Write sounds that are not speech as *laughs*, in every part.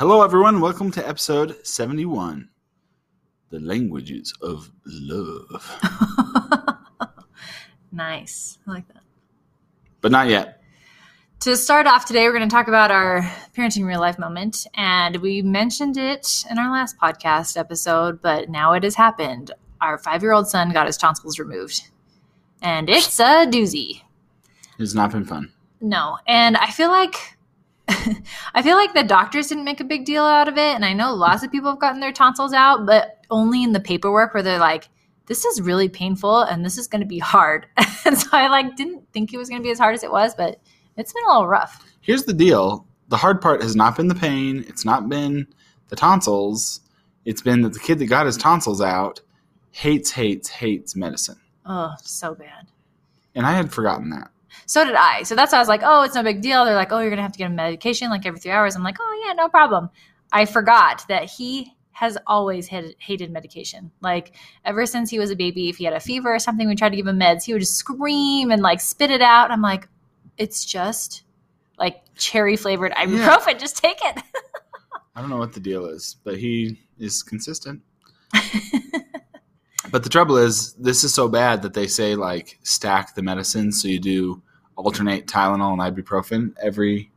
Hello, everyone. Welcome to episode 71 The Languages of Love. *laughs* nice. I like that. But not yet. To start off today, we're going to talk about our parenting real life moment. And we mentioned it in our last podcast episode, but now it has happened. Our five year old son got his tonsils removed, and it's a doozy. It's not been fun. No. And I feel like *laughs* I feel like the doctors didn't make a big deal out of it. And I know lots of people have gotten their tonsils out, but only in the paperwork where they're like, this is really painful and this is going to be hard. *laughs* and so I like didn't think it was going to be as hard as it was, but it's been a little rough. Here's the deal. The hard part has not been the pain. It's not been the tonsils. It's been that the kid that got his tonsils out hates, hates, hates medicine. Oh, so bad. And I had forgotten that. So did I. So that's why I was like, oh, it's no big deal. They're like, oh, you're going to have to get him medication like every three hours. I'm like, oh, yeah, no problem. I forgot that he has always hated, hated medication. Like ever since he was a baby, if he had a fever or something, we tried to give him meds, he would just scream and like spit it out. I'm like, it's just like cherry flavored ibuprofen. Yeah. Just take it. *laughs* I don't know what the deal is, but he is consistent. *laughs* but the trouble is, this is so bad that they say like stack the medicine. So you do alternate Tylenol and ibuprofen every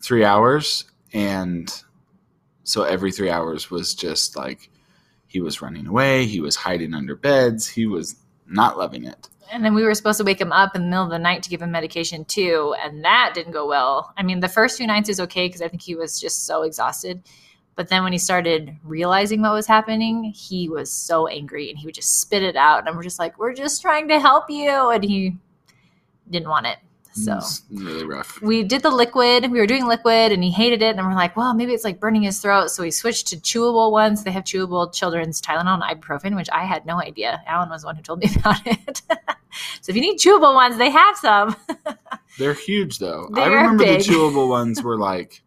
three hours. And so every three hours was just like he was running away, he was hiding under beds, he was not loving it. And then we were supposed to wake him up in the middle of the night to give him medication too, and that didn't go well. I mean, the first two nights is okay because I think he was just so exhausted. But then when he started realizing what was happening, he was so angry and he would just spit it out. And we're just like, we're just trying to help you. And he didn't want it. So really rough. We did the liquid. We were doing liquid, and he hated it. And we're like, well, maybe it's like burning his throat. So we switched to chewable ones. They have chewable children's Tylenol and ibuprofen, which I had no idea. Alan was the one who told me *laughs* about it. so if you need chewable ones, they have some. *laughs* They're huge, though. They I remember big. the chewable ones were like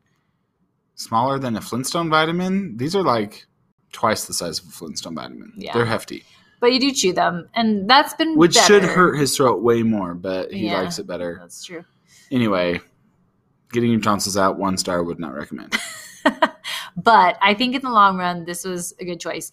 smaller than a Flintstone vitamin. These are like twice the size of a Flintstone vitamin. Yeah. They're hefty but you do chew them, and that's been which better. should hurt his throat way more, but he yeah, likes it better. That's true. Anyway, getting your tonsils out, one star would not recommend. *laughs* but I think in the long run, this was a good choice.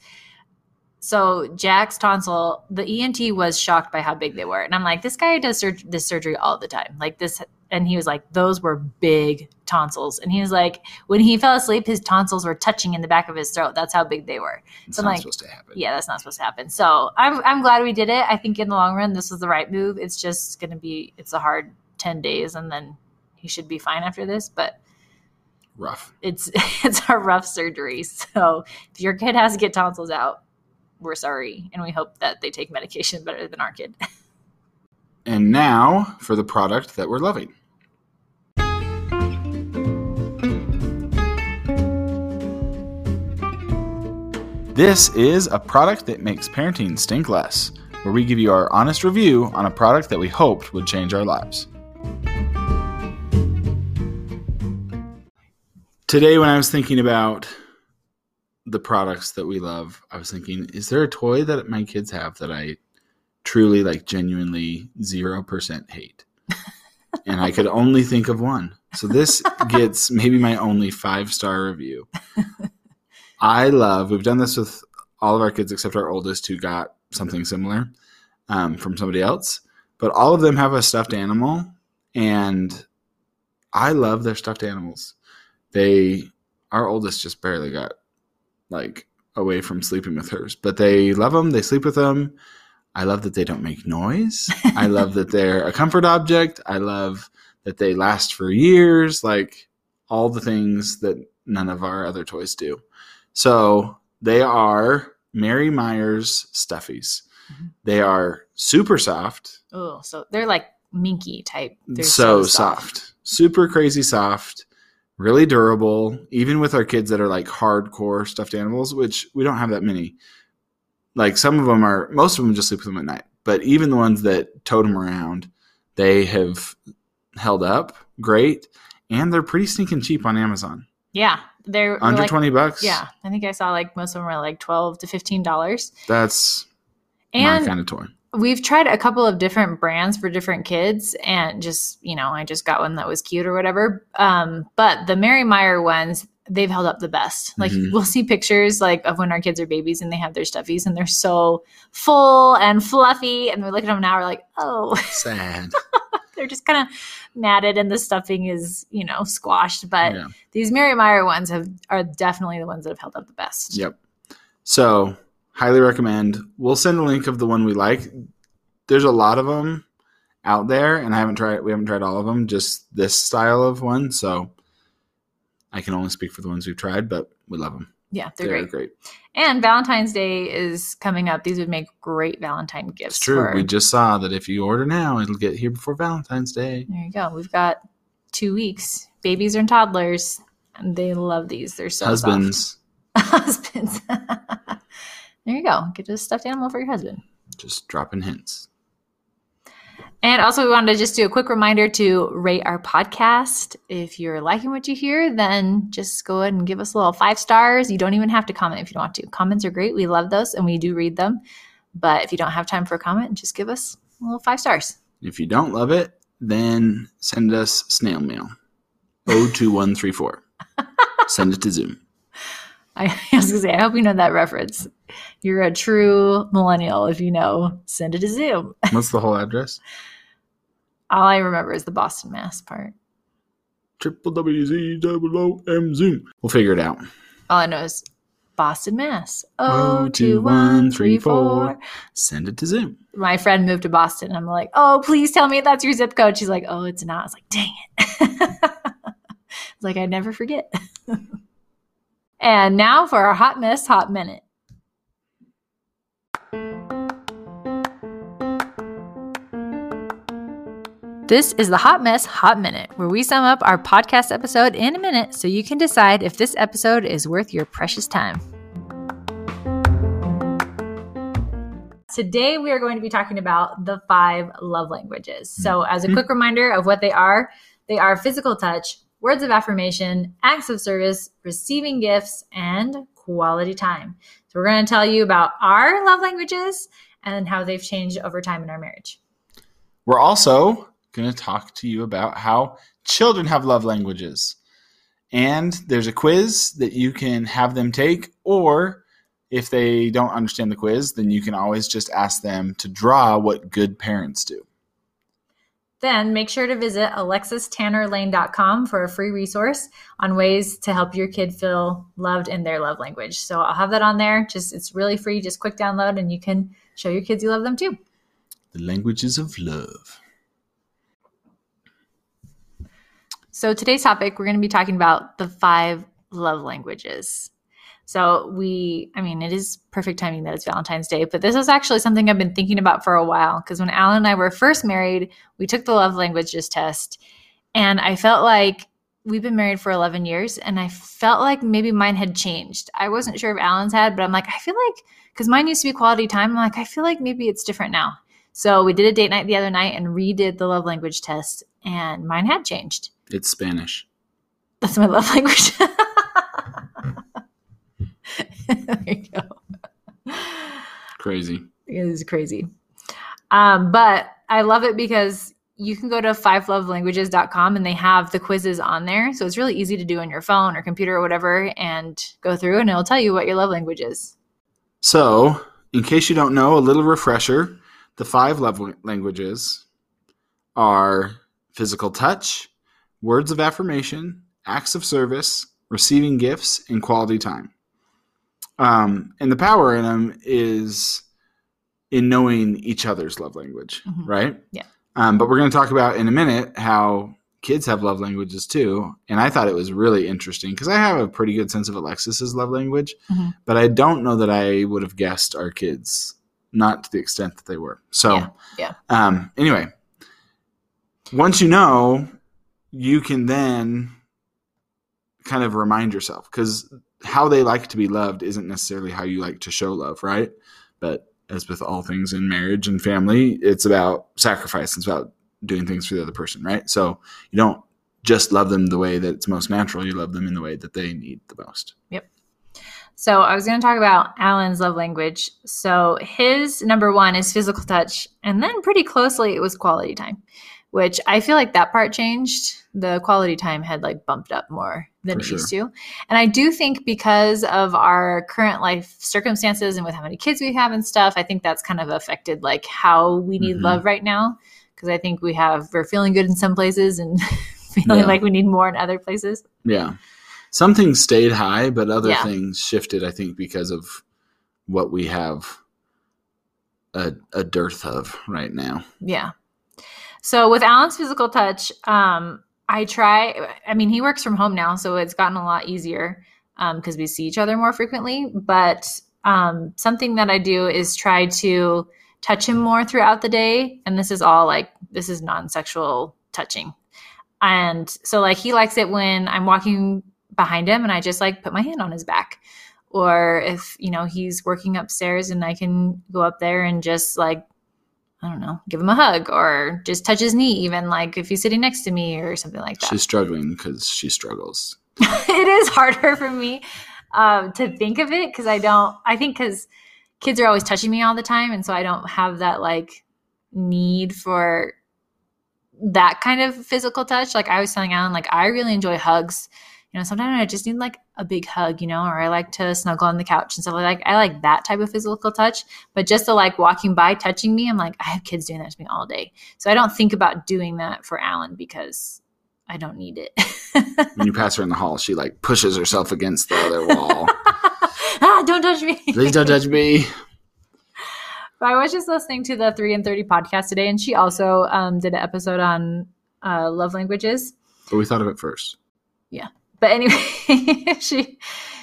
So Jack's tonsil, the ENT was shocked by how big they were, and I'm like, this guy does sur- this surgery all the time. Like this and he was like, those were big tonsils. And he was like, when he fell asleep, his tonsils were touching in the back of his throat. That's how big they were. It's so not like, supposed to happen. Yeah, that's not supposed to happen. So I'm I'm glad we did it. I think in the long run, this was the right move. It's just gonna be it's a hard ten days, and then he should be fine after this. But rough. It's *laughs* it's a rough surgery. So if your kid has to get tonsils out, we're sorry, and we hope that they take medication better than our kid. *laughs* And now for the product that we're loving. This is a product that makes parenting stink less, where we give you our honest review on a product that we hoped would change our lives. Today, when I was thinking about the products that we love, I was thinking, is there a toy that my kids have that I truly, like, genuinely 0% hate? *laughs* and I could only think of one. So this gets maybe my only five star review. I love. We've done this with all of our kids except our oldest, who got something similar um, from somebody else. But all of them have a stuffed animal, and I love their stuffed animals. They, our oldest, just barely got like away from sleeping with hers, but they love them. They sleep with them. I love that they don't make noise. I love that they're a comfort object. I love that they last for years. Like all the things that none of our other toys do. So they are Mary Meyer's stuffies. Mm-hmm. They are super soft. Oh, so they're like minky type. They're so, so soft. soft. Super crazy soft. really durable, even with our kids that are like hardcore stuffed animals, which we don't have that many. Like some of them are, most of them just sleep with them at night. But even the ones that tote them around, they have held up great, and they're pretty stinking cheap on Amazon. Yeah, they're Under like, twenty bucks. Yeah, I think I saw like most of them were like twelve to fifteen dollars. that's And my kind of toy. we've tried a couple of different brands for different kids and just you know i just got one that was cute or whatever um, but the mary meyer ones they've held up the best like Mhm. we'll see pictures like of when our kids are babies and they have their stuffies and they're so full and fluffy and we look at them now we're like oh Sad. *laughs* they're just kind of matted and the stuffing is you know squashed but yeah. these mary meyer ones have are definitely the ones that have held up the best Yep. So highly recommend. We'll send a link of the one we like. There's a lot of them out there, and I haven't tried. We haven't tried all of them. Just this style of one. So I can only speak for the ones we've tried, but we love them. Yeah they're, They're great great. and valentine's day is coming up these would make great valentine gifts It's true. for- We just saw that if you order now, it'll get here before Valentine's Day. There you go. We've got two weeks. Babies and toddlers, and they love these. They're so soft. *laughs* Husbands, husbands. *laughs* there you go. Get a stuffed animal for your husband. just dropping hints. And also, we wanted to just do a quick reminder to rate our podcast. If you're liking what you hear, then just go ahead and give us a little five stars. You don't even have to comment if you don't want to. Comments are great. We love those and we do read them. But if you don't have time for a comment, just give us a little five stars. If you don't love it, then send us snail mail. 02134. *laughs* Send it to Zoom. *laughs* I was gonna say, I hope you know that reference. You're a true millennial if you know. Send it to Zoom. What's the whole address? *laughs* All I remember is the Boston Mass part. Triple W Z double O M Zoom. We'll figure it out. All I know is Boston, Mass. Oh, Oh, two, one, three, four. Send it to Zoom. My friend moved to Boston. I'm like, oh, please tell me that's your zip code. She's like, oh, it's not. I was like, dang it. *laughs* it's like, I never forget. *laughs* and now for our hot mess, hot minute. This is the Hot Mess Hot Minute, where we sum up our podcast episode in a minute so you can decide if this episode is worth your precious time. Today, we are going to be talking about the five love languages. So, as a quick reminder of what they are, they are physical touch, words of affirmation, acts of service, receiving gifts, and quality time. So, we're going to tell you about our love languages and how they've changed over time in our marriage. We're also going to talk to you about how children have love languages. And there's a quiz that you can have them take, or if they don't understand the quiz, then you can always just ask them to draw what good parents do. Then make sure to visit alexistannerlane.com for a free resource on ways to help your kid feel loved in their love language. So I'll have that on there. Just it's really free. Just quick download and you can show your kids you love them too. The languages of love. So today's topic, we're going to be talking about the five love languages. So we, I mean, it is perfect timing that it's Valentine's Day, but this is actually something I've been thinking about for a while because when Alan and I were first married, we took the love languages test, and I felt like we've been married for 11 years, and I felt like maybe mine had changed. I wasn't sure if Alan's had, but I'm like, I feel like because mine used to be quality time. I'm like, I feel like maybe it's different now. So we did a date night the other night and redid the love language test, and mine had changed. It's Spanish. That's my love language. *laughs* there you go. Crazy. It is crazy. Um, but I love it because you can go to fivelovelanguages.com and they have the quizzes on there. So it's really easy to do on your phone or computer or whatever and go through and it'll tell you what your love language is. So, in case you don't know, a little refresher the five love languages are physical touch, words of affirmation, acts of service, receiving gifts, and quality time. Um, and the power in them is in knowing each other's love language, Mhm. right? Yeah. Um, but we're going to talk about in a minute how kids have love languages too. And I thought it was really interesting because I have a pretty good sense of Alexis's love language, Mhm. but I don't know that I would have guessed our kids, not to the extent that they were. So, Yeah, yeah. Um, anyway, once you know, you can then kind of remind yourself because how they like to be loved isn't necessarily how you like to show love, right? But as with all things in marriage and family, it's about sacrifice. It's about doing things for the other person, right? So you don't just love them the way that it's most natural. You love them in the way that they need the most. Yep. So I was going to talk about Alan's love language. So his number one is physical touch, and then pretty closely it was quality time, which I feel like that part changed. The quality time had like bumped up more than For it sure. used to, and I do think because of our current life circumstances and with how many kids we have and stuff, I think that's kind of affected like how we need Mhm. love right now. Because I think we have we're feeling good in some places and *laughs* feeling Yeah. like we need more in other places. Yeah. Some things stayed high, but other Yeah. things shifted, I think, because of what we have a, a dearth of right now. Yeah. So with Alan's physical touch, um, I try. I mean, he works from home now, so it's gotten a lot easier because we see each other more frequently. But um, something that I do is try to touch him more throughout the day, and this is all like this is non-sexual touching. And so, like, he likes it when I'm walking behind him, and I just like put my hand on his back. Or if you know he's working upstairs, and I can go up there and just like I don't know, give him a hug or just touch his knee, even like if he's sitting next to me or something like that. She's struggling because she struggles. *laughs* it is harder for me um, to think of it because I don't, I think because kids are always touching me all the time. And so I don't have that like need for that kind of physical touch. Like I was telling Alan, like I really enjoy hugs. You know, sometimes I just need like a big hug, you know, or I like to snuggle on the couch and stuff like that. I like that type of physical touch. But just to like walking by, touching me, I'm like, I have kids doing that to me all day. So I don't think about doing that for Alan because I don't need it. *laughs* When you pass her in the hall, she like pushes herself against the other wall. *laughs* ah, don't touch me. Please don't touch me. *laughs* But I was just listening to the 3 and 30 podcast today, and she also um, did an episode on uh, love languages. But we thought of it first. But anyway, *laughs* she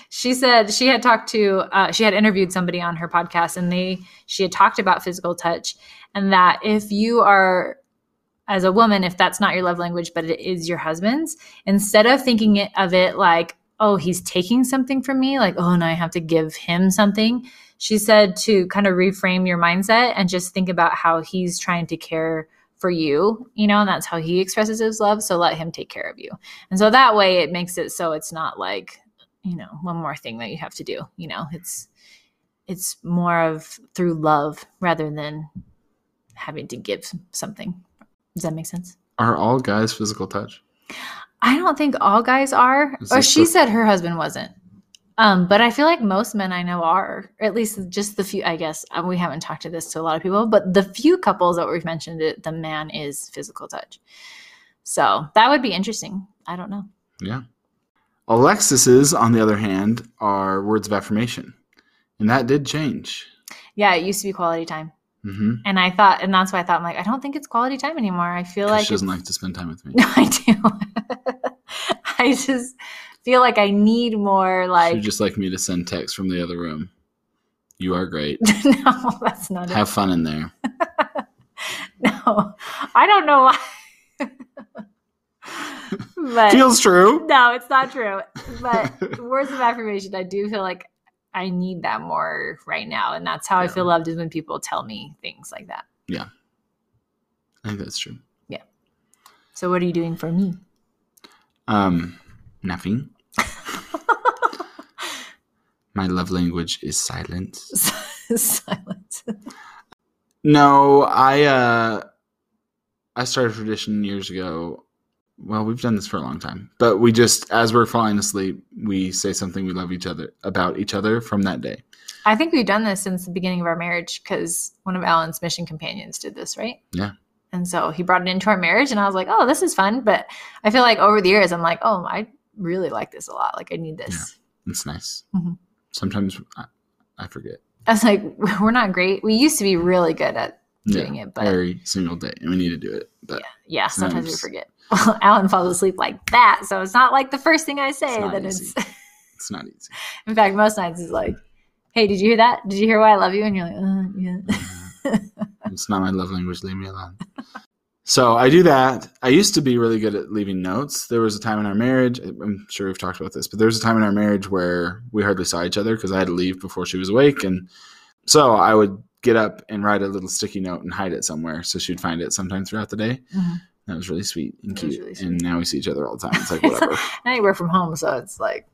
she said she had talked to uh, she had interviewed somebody on her podcast, and they she had talked about physical touch, and that if you are as a woman, if that's not your love language, but it is your husband's, instead of thinking of it like, oh, he's taking something from me, like, oh, and I have to give him something. She said to kind of reframe your mindset and just think about how he's trying to care for you, you know, and that's how he expresses his love. So let him take care of you. And so that way it makes it so it's not like, you know, one more thing that you have to do, you know, it's it's more of through love rather than having to give something. Does that make sense? Are all guys physical touch? I don't think all guys are. Is Or she the- said her husband wasn't. Um, but I feel like most men I know are, or at least just the few. I guess uh, we haven't talked to this to a lot of people, but the few couples that we've mentioned, it the man is physical touch. So that would be interesting. I don't know. Yeah. Alexis's, on the other hand, are words of affirmation. And that did change. Yeah, it used to be quality time, Mm-hmm. and I thought, and that's why I thought, I'm like, I don't think it's quality time anymore. I feel like she doesn't like to spend time with me. *laughs* No, I do. *laughs* I just feel like I need more. Like, She'd just like me to send text from the other room. You are great. *laughs* no, that's not it. Have fun in there. *laughs* No, I don't know why. *laughs* but Feels true. no, it's not true. But words of affirmation, I do feel like I need that more right now, and that's how I feel loved is when people tell me things like that. Yeah, I think that's true. Yeah. So, what are you doing for me? Um, nothing. *laughs* My love language is silence. *laughs* Silence. No, I uh I started a tradition years ago. Well, we've done this for a long time, but we just as we're falling asleep, we say something we love each other about each other from that day. I think we've done this since the beginning of our marriage because one of Alan's mission companions did this, right? Yeah. And so he brought it into our marriage, and I was like, "Oh, this is fun." But I feel like over the years, I'm like, "Oh, I really like this a lot. Like, I need this." It's nice. Mhm. Sometimes I, I forget. I was like, *laughs* "We're not great. We used to be really good at doing Yeah, it, but every single day, and we need to do it. But yeah, sometimes we forget." *laughs* Well, Alan falls asleep like that, so it's not like the first thing I say that easy. it's. *laughs* it's not easy. In fact, most nights is like, "Hey, did you hear that? Did you hear why I love you?" And you're like, uh, "Yeah." it's not my love language. Leave me alone. So I do that. I used to be really good at leaving notes. There was a time in our marriage, I'm sure we've talked about this, but there was a time in our marriage where we hardly saw each other because I had to leave before she was awake. And so I would get up and write a little sticky note and hide it somewhere so she'd find it sometime throughout the day. Mhm. That was really sweet and That cute. really sweet. And now we see each other all the time. It's like, whatever. *laughs* And I work from home, so it's like,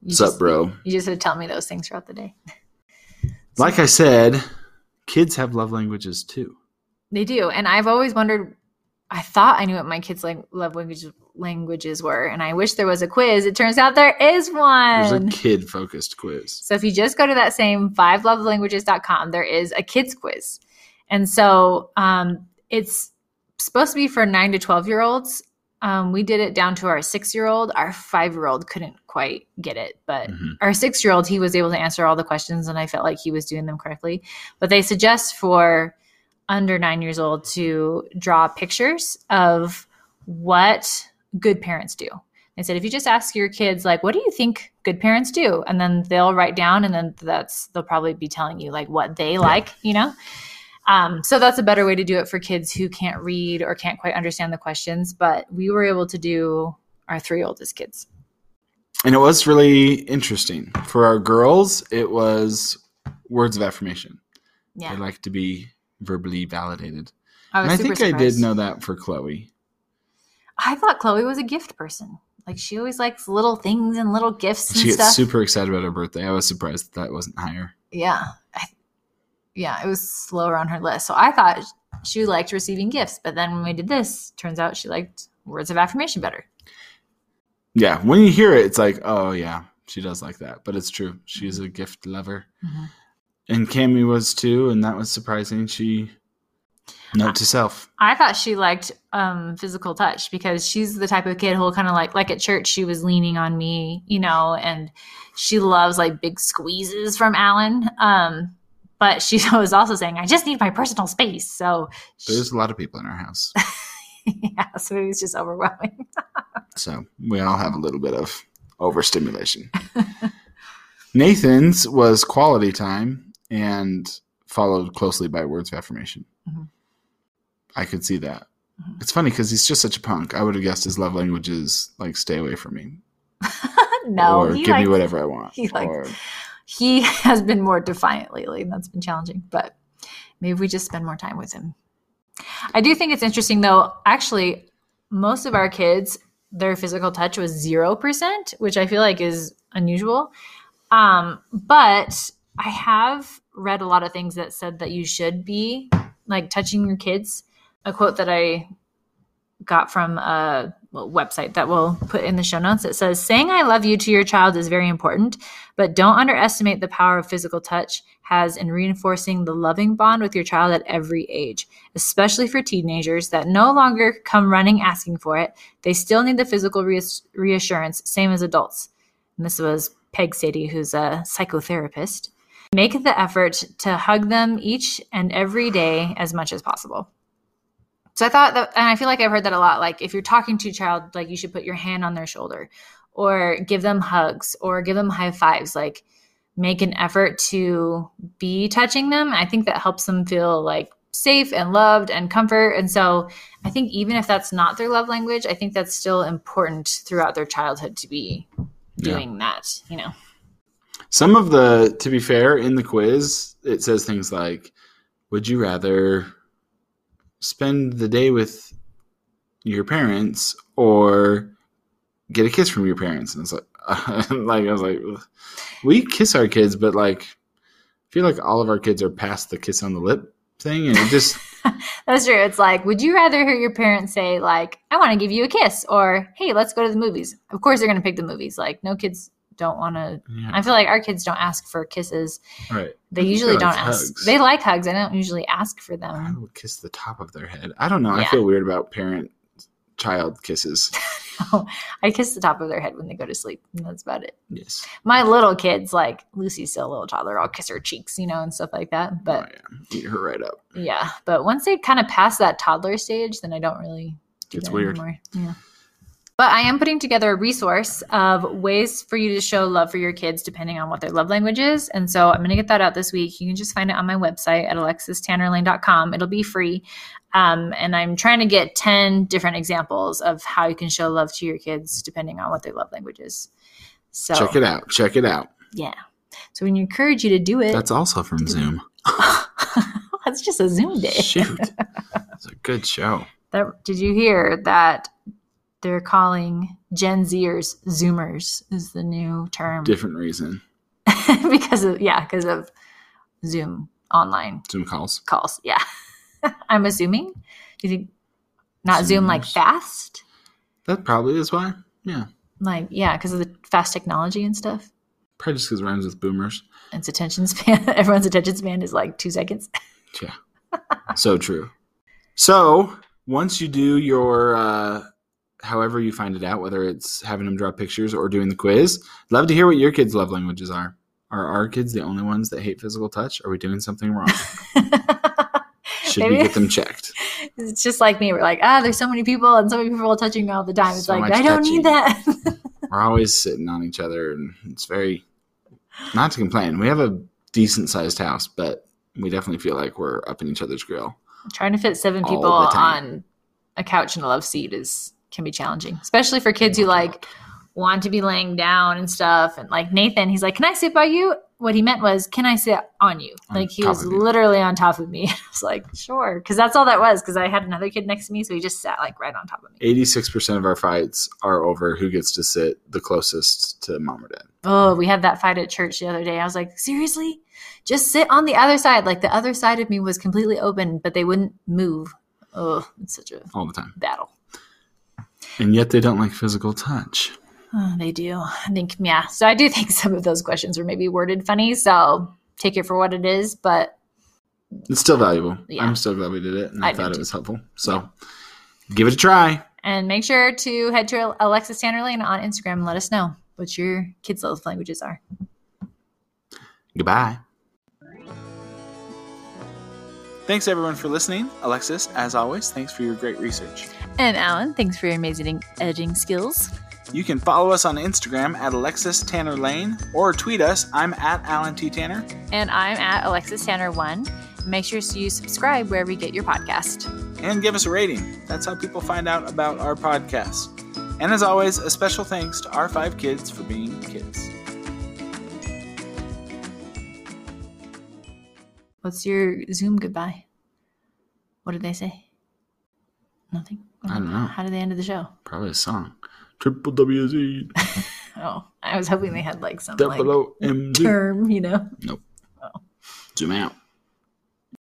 you What's up, bro? You just had to tell me those things throughout the day. Like I said, kids have love languages too. They do, and I've always wondered. I thought I knew what my kids' like love languages languages were, and I wish there was a quiz. It turns out there is one. There's a kid focused quiz. So if you just go to that same fivelovelanguages.com, there is a kids quiz. And so um, it's supposed to be for nine to 12 year olds. Um, we did it down to our six year old. Our five year old couldn't quite get it, but Mhm. our six year old, he was able to answer all the questions and I felt like he was doing them correctly. But they suggest for under nine years old to draw pictures of what good parents do. They said if you just ask your kids like, "What do you think good parents do?" and then they'll write down, and then that's they'll probably be telling you like what they like, you know. Um, so that's a better way to do it for kids who can't read or can't quite understand the questions. But we were able to do our three oldest kids. And it was really interesting. For our girls, it was words of affirmation. Yeah, They like to be verbally validated. I And I think I did know that for Chloe. I thought Chloe was a gift person. Like she always likes little things and little gifts and She gets stuff. super excited about her birthday. I was surprised that, that wasn't higher. yeah, I, yeah, it was slower on her list. So I thought she liked receiving gifts, but then when we did this, turns out she liked words of affirmation better. Yeah, when you hear it, it's like, oh yeah, she does like that. But it's true. She's a gift lover. Mhm. And Cammy was too, and that was surprising. She note to self. I thought she liked um, physical touch because she's the type of kid who'll kind of like, like at church, she was leaning on me, you know, and she loves like big squeezes from Alan. Um, but she *laughs* was also saying, I just need my personal space. So, she- There's a lot of people in our house, *laughs* yeah, so it was just overwhelming. *laughs* so we all have a little bit of overstimulation. Nathan's was quality time and followed closely by words of affirmation. Mhm. I could see that. Mhm. It's funny because he's just such a punk. I would have guessed his love language is like stay away from me, *laughs* no, or give me whatever I want. he likes- or, he *laughs* has been more defiant lately, and that's been challenging. But maybe we just spend more time with him. I do think it's interesting, though. Actually, most of our kids, their physical touch was zero percent, which I feel like is unusual. Um, but I have read a lot of things that said that you should be like touching your kids. A quote that I got from a website that we'll put in the show notes. It says, Saying I love you to your child is very important, but don't underestimate the power of physical touch has in reinforcing the loving bond with your child at every age, especially for teenagers that no longer come running asking for it. They still need the physical reassurance, same as adults. And this was Peg Sadie, who's a psychotherapist. Make the effort to hug them each and every day as much as possible. So I thought that, and I feel like I've heard that a lot. Like if you're talking to a child, like you should put your hand on their shoulder or give them hugs or give them high fives. Like make an effort to be touching them. I think that helps them feel like safe and loved and comfort. And so I think even if that's not their love language, I think that's still important throughout their childhood to be Yeah. doing that, you know. Some of the, to be fair, in the quiz, it says things like, Would you rather spend the day with your parents or get a kiss from your parents? And it's like, *laughs* like I was like, we kiss our kids, but like, I feel like all of our kids are past the kiss on the lip thing. And it just, *laughs* That's true. It's like, would you rather hear your parents say, like, I want to give you a kiss or, hey, let's go to the movies? Of course, they're to pick the movies. Like, no kids don't want to. yeah, I feel like our kids don't ask for kisses. right. They usually don't ask. hugs. They like hugs. I don't usually ask for I them. would kiss the top of their head. I don't know. I feel weird about parent child kisses. *laughs* I kiss the top of their head when they go to sleep. And that's about it. Yes. My little kids, like Lucy's still a little toddler, I'll kiss her cheeks, you know, and stuff like that. But oh, yeah. Eat her right up. yeah, but once they kind of pass that toddler stage, then I don't really do It's weird. anymore. Yeah. But I am putting together a resource of ways for you to show love for your kids depending on what their love language is. And so I'm going to get that out this week. You can just find it on my website at alexistannerlane.com. It'll be free. Um, and I'm trying to get 10 different examples of how you can show love to your kids depending on what their love language is. So Check it out. Check it out. yeah. So we encourage you to do it. That's also from Zoom. *laughs* That's just a Zoom day. Shoot. *laughs* It's a good show. That did you hear that they're calling Gen Zers Zoomers is the new term *laughs* Different reason. because of yeah because of Zoom online Zoom calls. calls. Yeah, *laughs* I'm assuming. Do you think not Zoom like fast? That probably is why. Yeah. Like yeah, because of the fast technology and stuff. Probably just because it rhymes with boomers. Its attention span. *laughs* Everyone's attention span is like two seconds. Yeah. so true. So once you do your, uh, however you find it out, whether it's having them draw pictures or doing the quiz, love to hear what your kids' love languages are. Are our kids the only ones that hate physical touch? Are we doing something wrong? *laughs* Should we get them checked? *laughs* it's just like me. We're like, ah, there's so many people and so many people touching me all the time. It's So like I don't touching. need that. *laughs* We're always sitting on each other, and it's very not to complain. We have a decent sized house, but we definitely feel like we're up in each other's grill. Trying to fit seven people on a couch and a love seat is can be challenging, especially for kids who like want to be laying down and stuff. And like Nathan, he's like, "Can I sit by you?" What he meant was, "Can I sit on you?" On like he was literally on top of me. *laughs* I was like, "Sure," because that's all that was. Because I had another kid next to me, so he just sat like right on top of me. 86% of our fights are over who gets to sit the closest to mom or dad. Oh, we had that fight at church the other day. I was like, seriously? Just sit on the other side. Like the other side of me was completely open, but they wouldn't move. Oh, it's such a all the time. battle. And yet they don't like physical touch. Oh, they do. I think, yeah. So I do think *laughs* some of those questions were maybe worded funny. So take it for what it is. But It's still valuable. Yeah. I'm still glad we did it, and I, I thought it too. was helpful. So give it a try. and make sure to head to Alexis Tanner Lane on Instagram and let us know what your kids' love languages are. Goodbye. Thanks everyone for listening. Alexis, as always, thanks for your great research. And Alan, thanks for your amazing editing skills. You can follow us on Instagram at Alexis Tanner Lane or tweet us. I'm at Alan T. Tanner. And I'm at Alexis Tanner1. Make sure you subscribe wherever you get your podcast. and give us a rating. That's how people find out about our podcast. And as always, a special thanks to our five kids for being kids. What's your Zoom goodbye? What did they say? Nothing. I don't know. How did they end the show? Probably a song. Triple WZ, *laughs* Oh, I was hoping they had like some like O M Z. term, you know. Nope. Oh. Zoom out.